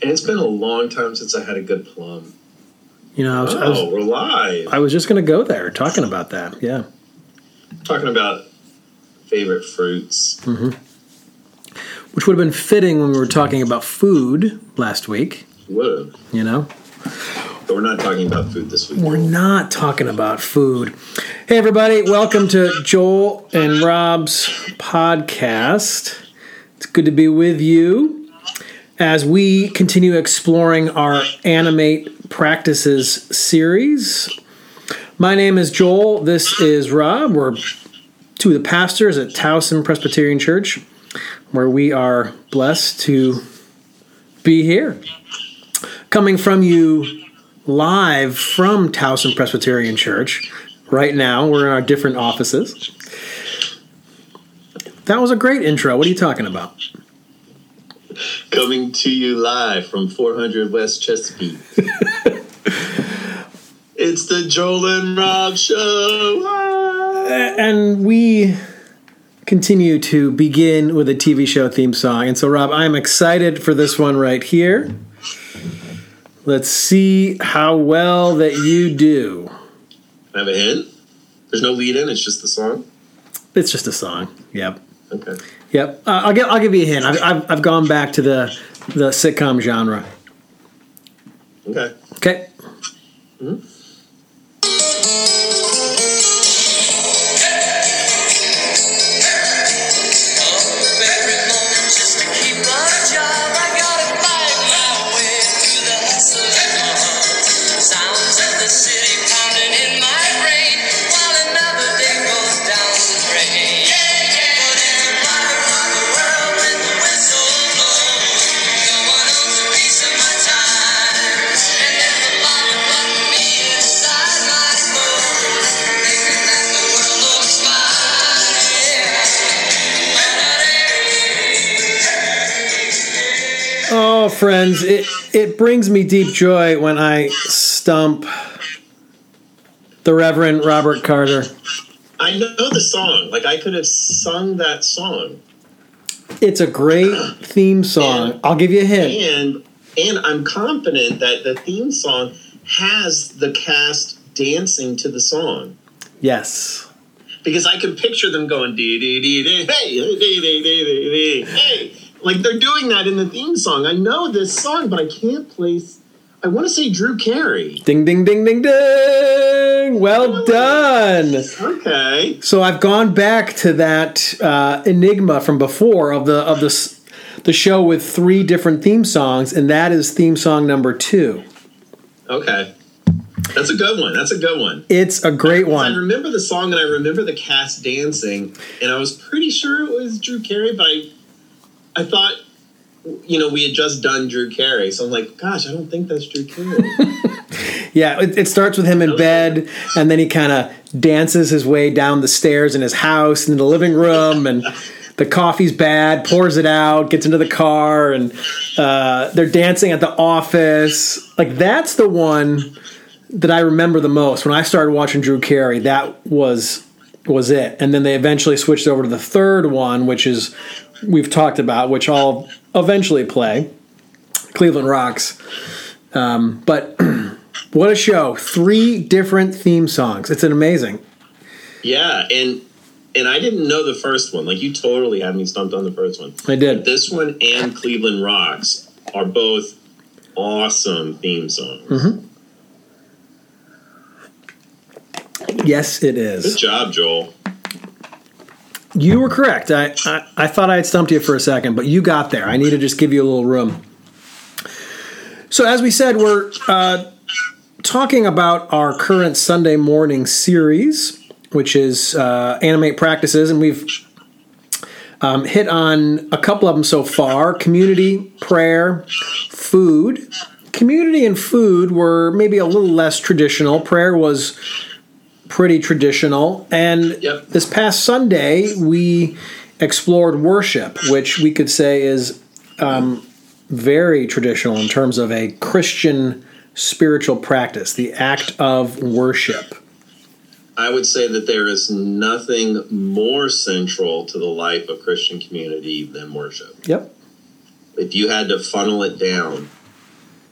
And it's been a long time since I had a good plum. You know, I was, Oh, I was, oh, we're live. I was just going to go there talking about that. Yeah. Talking about favorite fruits. Mm-hmm. Which would have been fitting when we were talking about food last week, Would you know? but we're not talking about food this week. We're not talking about food. Hey, everybody, welcome to Joel and Rob's podcast. It's good to be with you as we continue exploring our Animate Practices series. My name is Joel. This is Rob. We're two of the pastors at Towson Presbyterian Church, where we are blessed to be here. Coming from you live from Towson Presbyterian Church. Right now, we're in our different offices. That was a great intro. What are you talking about? Coming to you live from 400 West Chesapeake. it's the Joel and Rob show. Ah! And we continue to begin with a TV show theme song. And so, Rob, I'm excited for this one right here. Let's see how well that you do. I have a hint. There's no lead in. It's just the song. It's just a song. Yep. Okay. Yep. Uh, I'll give I'll give you a hint. I've, I've, I've gone back to the the sitcom genre. Okay. Okay. Every friends, it it brings me deep joy when I stump the Reverend Robert Carter. I know the song. Like I could have sung that song. It's a great theme song. I'll give you a hint. And and I'm confident that the theme song has the cast dancing to the song. Yes. Because I can picture them going dee dee dee dee hey dee dee dee dee dee hey like they're doing that in the theme song. I know this song, but I can't place I want to say Drew Carey. Ding ding ding ding ding. Well done. Okay. So I've gone back to that uh, enigma from before of the of the the show with three different theme songs, and that is theme song number two. Okay. That's a good one. That's a good one. It's a great I one. I remember the song and I remember the cast dancing, and I was pretty sure it was Drew Carey, but I, I thought, you know, we had just done Drew Carey, so I'm like, gosh, I don't think that's Drew Carey. Yeah, it, it starts with him in bed, and then he kind of dances his way down the stairs in his house, in the living room, and the coffee's bad, pours it out, gets into the car, and uh, they're dancing at the office. Like that's the one that I remember the most when I started watching Drew Carey. That was was it, and then they eventually switched over to the third one, which is we've talked about, which I'll eventually play. Cleveland Rocks. Um, but what a show! Three different theme songs. It's an amazing. yeah, and and I didn't know the first one. Like you totally had me stumped on the first one. I did. This one and Cleveland Rocks are both awesome theme songs. Mm-hmm. Yes, it is. Good job, Joel. You were correct. I, I I thought I had stumped you for a second, but you got there. I need to just give you a little room. So, as we said, we're uh, talking about our current Sunday morning series, which is uh, Animate Practices, and we've um, hit on a couple of them so far community, prayer, food. Community and food were maybe a little less traditional. Prayer was pretty traditional. And Yep. this past Sunday, we explored worship, which we could say is um, very traditional in terms of a Christian spiritual practice, the act of worship. I would say that there is nothing more central to the life of Christian community than worship. Yep. If you had to funnel it down,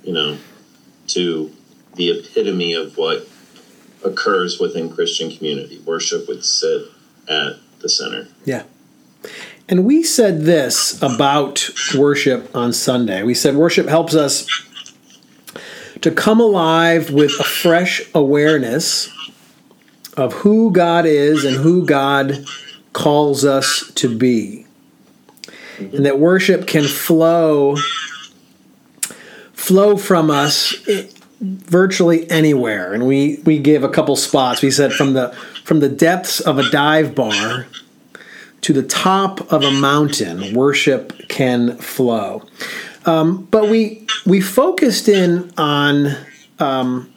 you know, to the epitome of what occurs within Christian community. Worship would sit at the center. Yeah. And we said this about worship on Sunday. We said worship helps us to come alive with a fresh awareness of who God is and who God calls us to be. And that worship can flow flow from us virtually anywhere. And we we gave a couple spots. We said from the from the depths of a dive bar to the top of a mountain, worship can flow. Um, but we we focused in on um,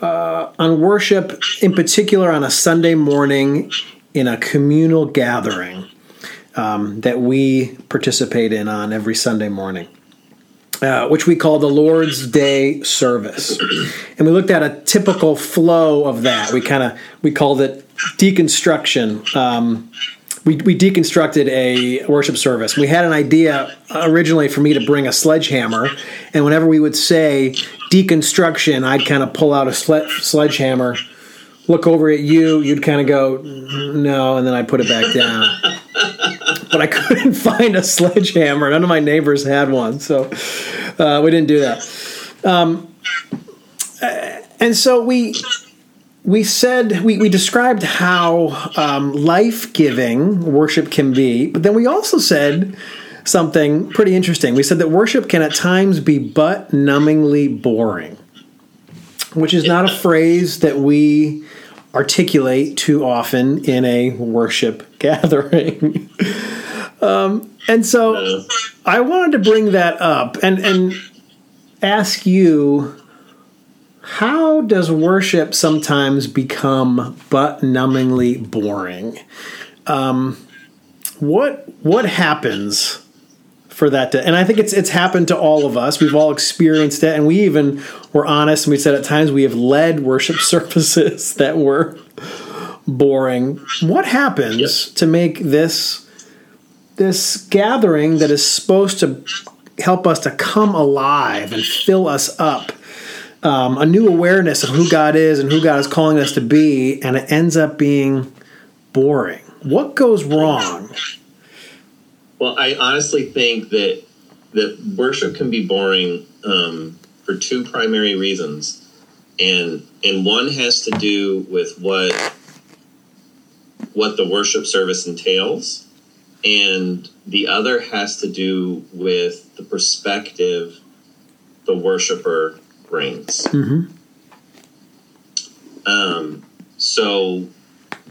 uh, on worship, in particular on a Sunday morning in a communal gathering um, that we participate in on every Sunday morning. Uh, which we call the Lord's Day service, and we looked at a typical flow of that. We kind of we called it deconstruction. Um, we, we deconstructed a worship service. We had an idea originally for me to bring a sledgehammer, and whenever we would say deconstruction, I'd kind of pull out a sle- sledgehammer, look over at you, you'd kind of go, no, and then I'd put it back down. But I couldn't find a sledgehammer. None of my neighbors had one, so uh, we didn't do that. Um, uh, and so we we said we, we described how um, life-giving worship can be but then we also said something pretty interesting we said that worship can at times be butt numbingly boring which is not a phrase that we articulate too often in a worship gathering um, and so i wanted to bring that up and and ask you how does worship sometimes become butt numbingly boring? Um, what what happens for that to, and I think it's it's happened to all of us. We've all experienced it, and we even were honest and we said at times we have led worship services that were boring. What happens Yes. to make this this gathering that is supposed to help us to come alive and fill us up um, a new awareness of who God is and who God is calling us to be, and it ends up being boring. What goes wrong? Well, I honestly think that that worship can be boring um, for two primary reasons, and and one has to do with what what the worship service entails, and the other has to do with the perspective the worshiper brings. Mhm. Um, so,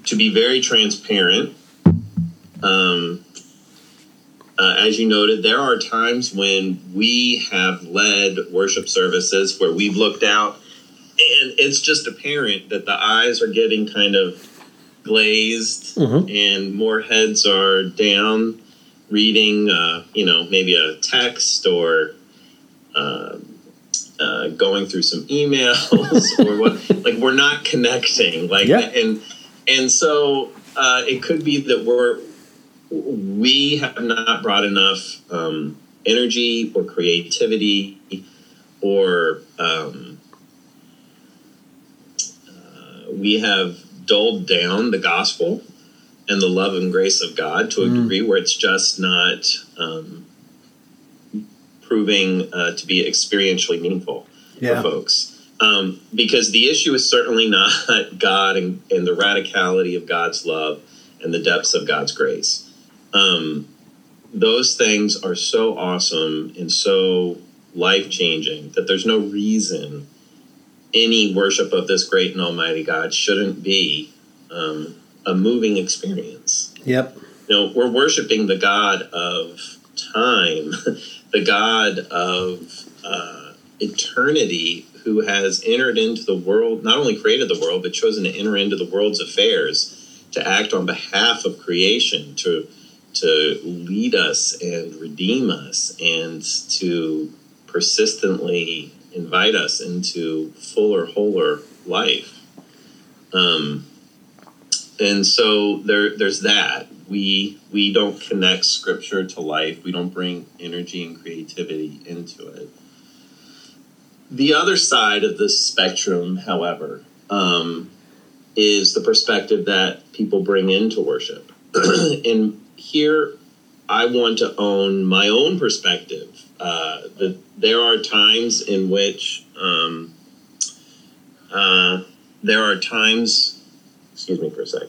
to be very transparent, um, uh, as you noted, there are times when we have led worship services where we've looked out and it's just apparent that the eyes are getting kind of glazed Mhm. and more heads are down reading, uh, you know, maybe a text or uh, uh, going through some emails or what. Like we're not connecting. Like Yeah. and and so uh, it could be that we're we have not brought enough um, energy or creativity or um, uh, we have dulled down the gospel and the love and grace of God to a Mm. degree where it's just not um, proving uh, to be experientially meaningful Yeah. for folks. Um, because the issue is certainly not God and, and the radicality of God's love and the depths of God's grace. Um, those things are so awesome and so life changing that there's no reason any worship of this great and almighty God shouldn't be um, a moving experience. Yep. You know, we're worshiping the God of time, the God of uh, eternity, who has entered into the world, not only created the world, but chosen to enter into the world's affairs to act on behalf of creation, to to lead us and redeem us, and to persistently invite us into fuller, wholer life. Um, and so there, there's that. We we don't connect scripture to life. We don't bring energy and creativity into it. the other side of the spectrum, however, um, is the perspective that people bring into worship. and here, I want to own my own perspective. Uh, there are times in which um, uh, there are times, excuse me for a sec,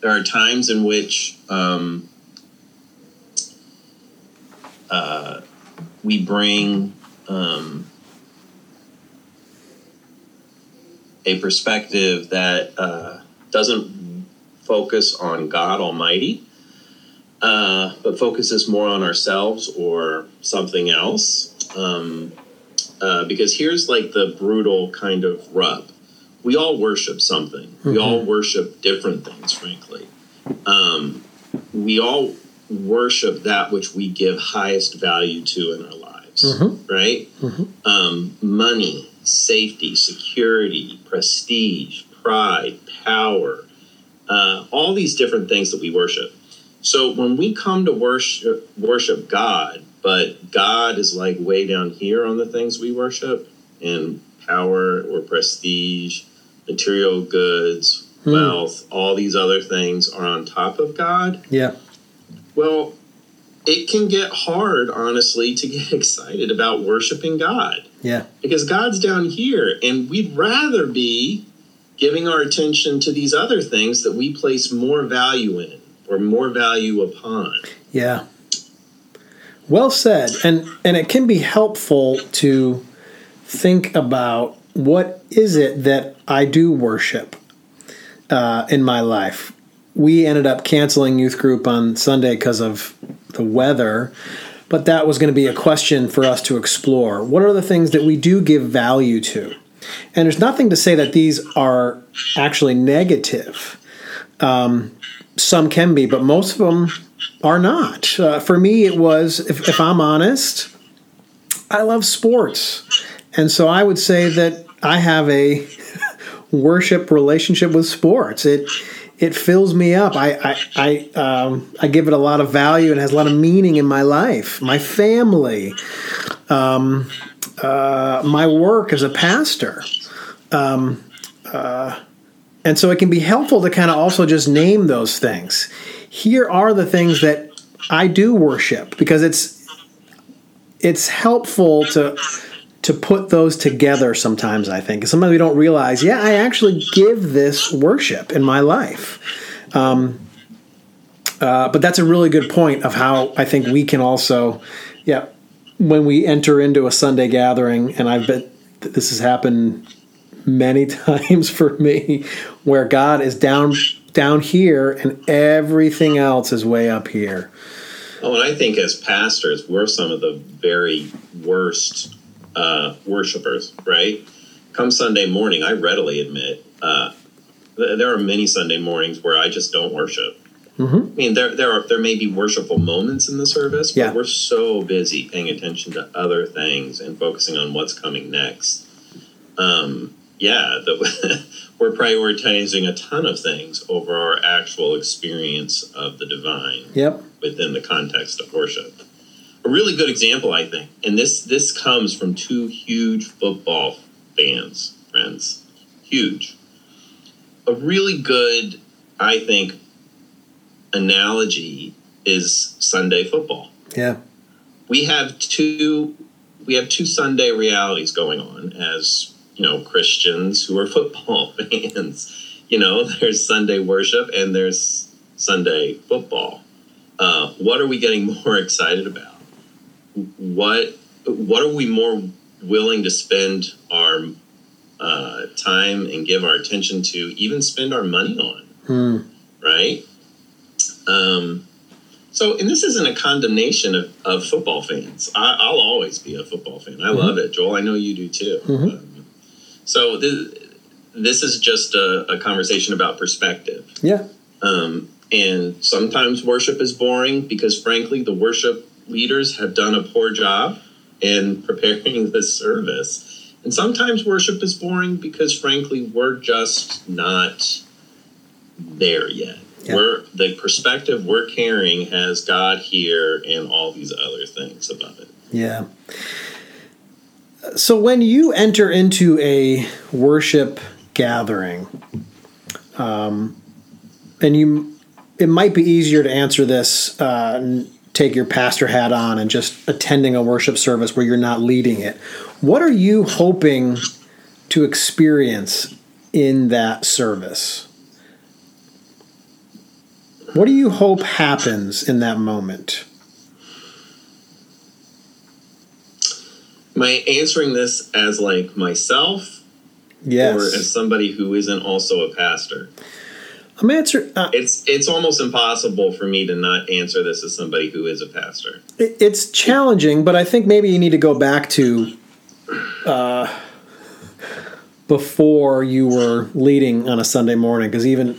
there are times in which um, uh, we bring um, a perspective that uh, doesn't focus on God Almighty, uh, but focuses more on ourselves or something else. Um, uh, because here's like the brutal kind of rub we all worship something, we all worship different things, frankly. Um, we all worship that which we give highest value to in our lives, right? Um, money, safety, security, prestige, pride, power, uh, all these different things that we worship. So when we come to worship worship God, but God is like way down here on the things we worship, and power or prestige, material goods, hmm. wealth, all these other things are on top of God. Yeah. Well, it can get hard, honestly, to get excited about worshiping God Yeah. because God's down here, and we'd rather be giving our attention to these other things that we place more value in or more value upon. Yeah. Well said. And and it can be helpful to think about what is it that I do worship uh, in my life. We ended up canceling youth group on Sunday because of the weather, but that was going to be a question for us to explore. What are the things that we do give value to? And there's nothing to say that these are actually negative. Um, some can be, but most of them are not. Uh, for me, it was, if, if I'm honest, I love sports. And so I would say that I have a worship relationship with sports. It it fills me up. I I I, um, I give it a lot of value and has a lot of meaning in my life, my family, um, uh, my work as a pastor. Um, uh, and so it can be helpful to kind of also just name those things. Here are the things that I do worship because it's it's helpful to to put those together sometimes I think. Sometimes we don't realize, yeah, I actually give this worship in my life. Um, uh, but that's a really good point of how I think we can also, yeah, when we enter into a Sunday gathering, and I've bet this has happened many times for me, where God is down down here and everything else is way up here. Oh, and I think as pastors, we're some of the very worst uh, worshipers, right? Come Sunday morning, I readily admit uh, th- there are many Sunday mornings where I just don't worship. I mean, there there are there may be worshipful moments in the service, but Yeah. we're so busy paying attention to other things and focusing on what's coming next. Um, yeah, the, we're prioritizing a ton of things over our actual experience of the divine Yep. within the context of worship. A really good example, I think, and this this comes from two huge football fans, friends, huge. A really good, I think, analogy is Sunday football. Yeah. We have two we have two Sunday realities going on as you know Christians who are football fans. You know, there's Sunday worship and there's Sunday football. Uh, what are we getting more excited about? What what are we more willing to spend our uh, time and give our attention to, even spend our money on? Hmm. Right. Um, so, and this isn't a condemnation of, of football fans. I, I'll always be a football fan. I love it, Joel. I know you do too. Mhm. Um, so this, this is just a, a conversation about perspective. Yeah. Um, and sometimes worship is boring because, frankly, the worship leaders have done a poor job in preparing the service. And sometimes worship is boring because, frankly, we're just not there yet. Yeah. We're the perspective we're carrying has God here and all these other things above it. Yeah. So when you enter into a worship gathering, um, and you, it might be easier to answer this. Uh, take your pastor hat on and just attending a worship service where you're not leading it. What are you hoping to experience in that service? What do you hope happens in that moment? Am I answering this as like myself Yes. or as somebody who isn't also a pastor? I'm answering. Uh, It's it's almost impossible for me to not answer this as somebody who is a pastor. it- it's challenging, but I think maybe you need to go back to uh, before you were leading on a Sunday morning, because even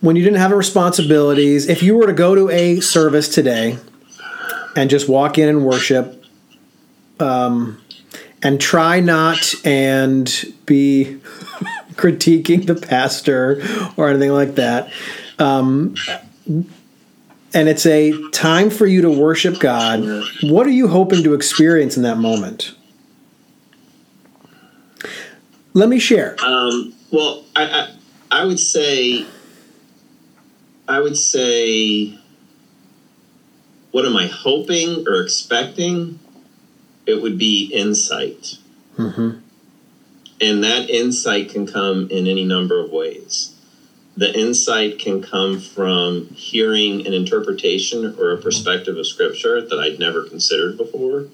when you didn't have responsibilities, if you were to go to a service today and just walk in and worship, um, and try not and be critiquing the pastor or anything like that. Um, and it's a time for you to worship God. What are you hoping to experience in that moment? Let me share. Um, well, I, I I would say I would say what am I hoping or expecting? It would be insight. Mhm. And that insight can come in any number of ways. The insight can come from hearing an interpretation or a perspective of scripture that I'd never considered before.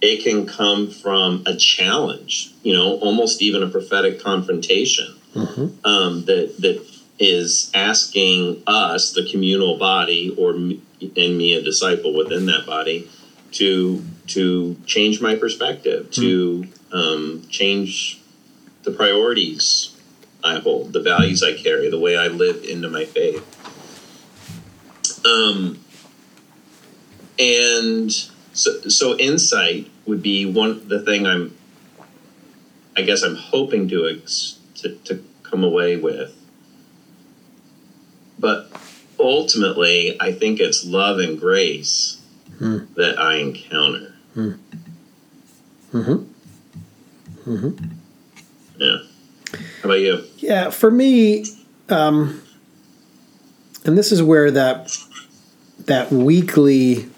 It can come from a challenge, you know, almost even a prophetic confrontation Mhm. um, that that is asking us, the communal body, or and me, a disciple within that body, to to change my perspective, to um, change the priorities I hold, the values I carry, the way I live into my faith. Um, and so, so insight would be one the thing I'm, I guess I'm hoping to ex, to, to come away with. But ultimately, I think it's love and grace Hmm. that I encounter. Mhm. Mhm. Yeah. How about you? Yeah, for me, um, and this is where that that weekly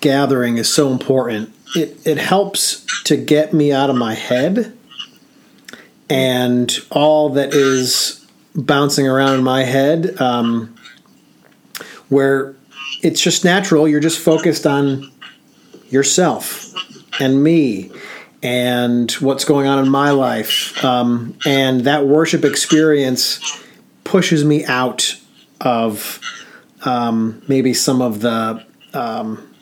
gathering is so important. It it helps to get me out of my head and all that is bouncing around in my head, um, where it's just natural. You're just focused on yourself and me and what's going on in my life. Um, and that worship experience pushes me out of um, maybe some of the um,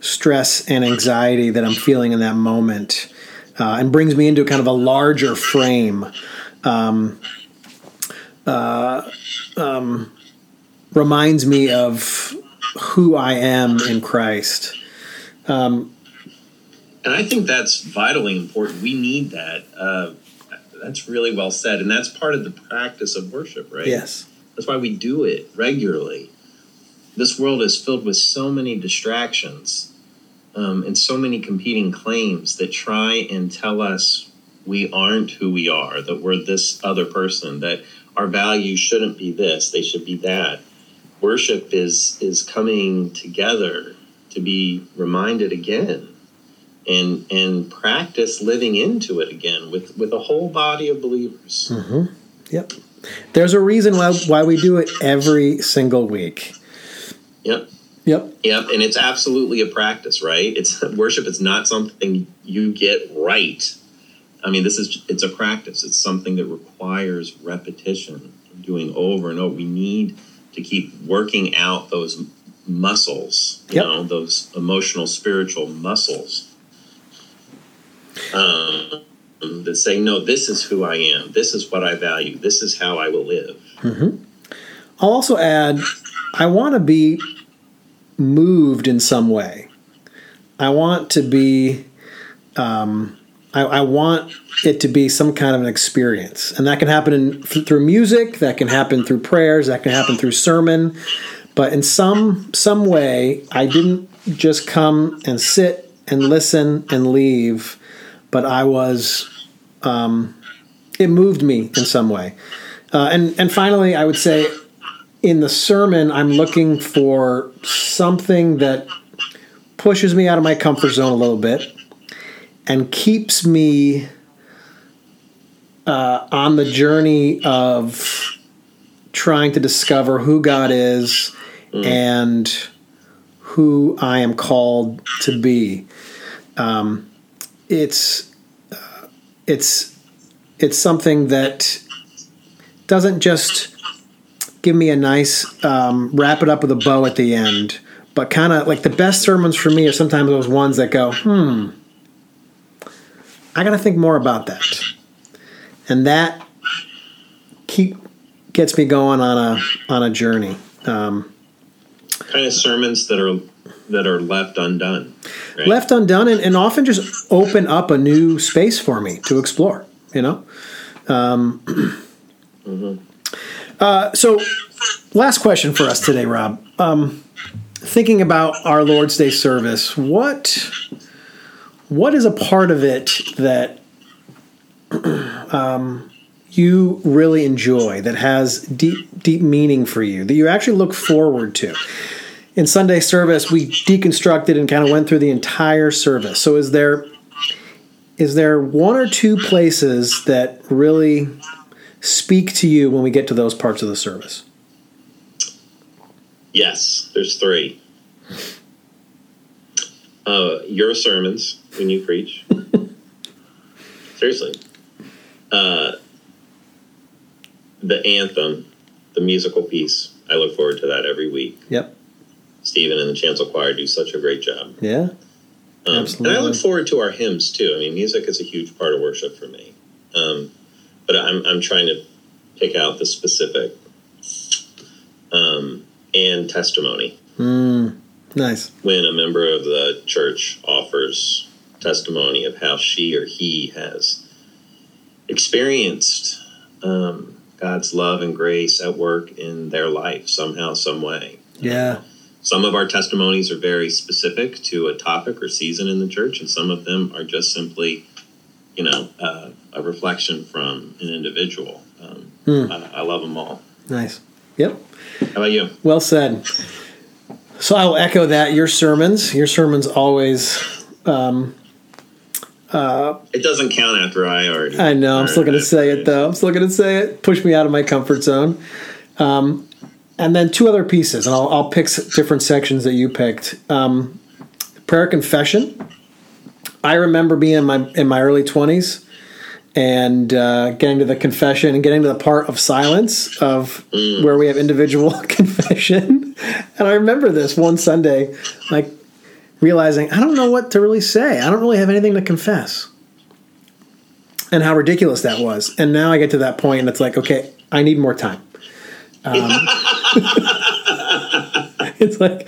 stress and anxiety that I'm feeling in that moment uh, and brings me into kind of a larger frame. Um, uh, um, reminds me of who I am in Christ. Um, And I think that's vitally important. We need that. Uh, that's really well said. And that's part of the practice of worship, right? yes. That's why we do it regularly. This world is filled with so many distractions um, and so many competing claims that try and tell us we aren't who we are, that we're this other person, that our values shouldn't be this, they should be that. Worship is is coming together to be reminded again and and practice living into it again with with a whole body of believers. hmm Yep. There's a reason why, why we do it every single week. Yep. Yep. Yep, and it's absolutely a practice, right? It's worship. It's not something you get right. I mean, this is it's a practice. It's something that requires repetition, doing over and over. We need to keep working out those muscles, you Yep. know, those emotional, spiritual muscles. Um, that say, no, this is who I am. This is what I value. This is how I will live. I'll also add, I want to be moved in some way. I want to be, um, I, I want it to be some kind of an experience, and that can happen in, through music. That can happen through prayers. That can happen through sermon. But in some some way, I didn't just come and sit and listen and leave, but I was, um, it moved me in some way. Uh, and and finally, I would say, in the sermon, I'm looking for something that pushes me out of my comfort zone a little bit and keeps me uh, on the journey of trying to discover who God is and who I am called to be. Um, it's uh, it's it's something that doesn't just give me a nice um, wrap it up with a bow at the end, but kind of like the best sermons for me are sometimes those ones that go, hmm, I got to think more about that, and that keep gets me going on a on a journey. Um, kind of sermons that are that are left undone. Right? left undone and, and often just open up a new space for me to explore you know um, uh, so last question for us today rob um, thinking about our lord's day service what what is a part of it that um, you really enjoy that has deep deep meaning for you that you actually look forward to in Sunday service, we deconstructed and kind of went through the entire service. So, is there is there one or two places that really speak to you when we get to those parts of the service? Yes, there's three. Uh, your sermons when you preach. Seriously. Uh, the anthem, the musical piece. I look forward to that every week. Yep. Stephen and the chancel choir do such a great job. Yeah. Um, and I look forward to our hymns too. I mean, music is a huge part of worship for me. Um, but I'm, I'm trying to pick out the specific um, and testimony. Mm, nice. When a member of the church offers testimony of how she or he has experienced um, God's love and grace at work in their life somehow, some way. Yeah. Some of our testimonies are very specific to a topic or season in the church, and some of them are just simply, you know, uh, a reflection from an individual. Um, Hmm. I, I love them all. Nice. Yep. How about you? Well said. So I will echo that. Your sermons, your sermons always. Um, It doesn't count after I already. I know. I'm still going to say it though. I'm still going to say it. Push me out of my comfort zone. Um, and then two other pieces, and I'll, I'll pick different sections that you picked. Um, prayer confession. I remember being in my in my early 20s and uh, getting to the confession and getting to the part of silence of where we have individual confession. And I remember this one Sunday, like realizing I don't know what to really say. I don't really have anything to confess and how ridiculous that was. And now I get to that point, and it's like, okay, I need more time. Um, it's like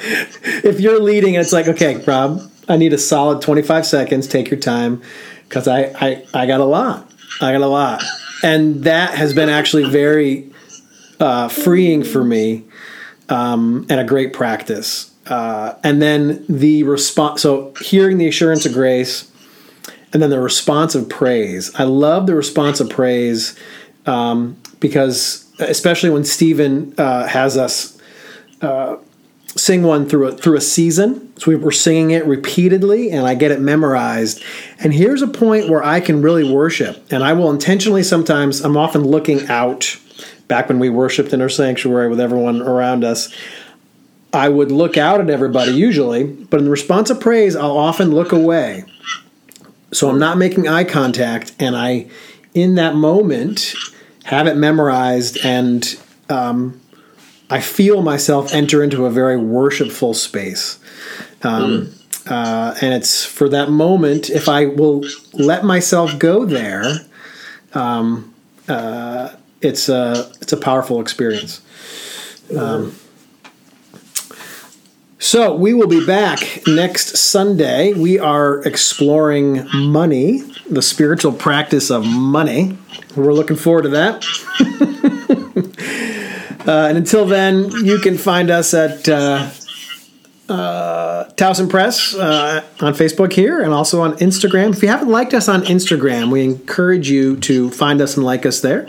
if you're leading, it's like, okay, Rob, I need a solid 25 seconds. Take your time, because I, I I got a lot. I got a lot, and that has been actually very uh, freeing for me, um, and a great practice. Uh, and then the response. So hearing the assurance of grace and then the response of praise. I love the response of praise um, because, especially when Stephen uh, has us uh, sing one through a, through a season, so we were singing it repeatedly, and I get it memorized. And here's a point where I can really worship, and I will intentionally sometimes. I'm often looking out. Back when we worshipped in our sanctuary with everyone around us, I would look out at everybody usually, but in the response of praise, I'll often look away. So I'm not making eye contact, and I, in that moment, have it memorized, and um, I feel myself enter into a very worshipful space. Um, uh, and it's for that moment, if I will let myself go there, um, uh, it's a it's a powerful experience. Um, so we will be back next Sunday. We are exploring money, the spiritual practice of money. We're looking forward to that. uh, and until then, you can find us at uh, uh, Towson Pres uh, on Facebook here and also on Instagram. If you haven't liked us on Instagram, we encourage you to find us and like us there.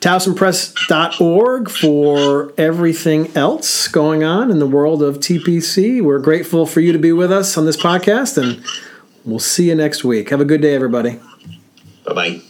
TowsonPres.org for everything else going on in the world of TPC. We're grateful for you to be with us on this podcast, and we'll see you next week. Have a good day, everybody. Bye bye.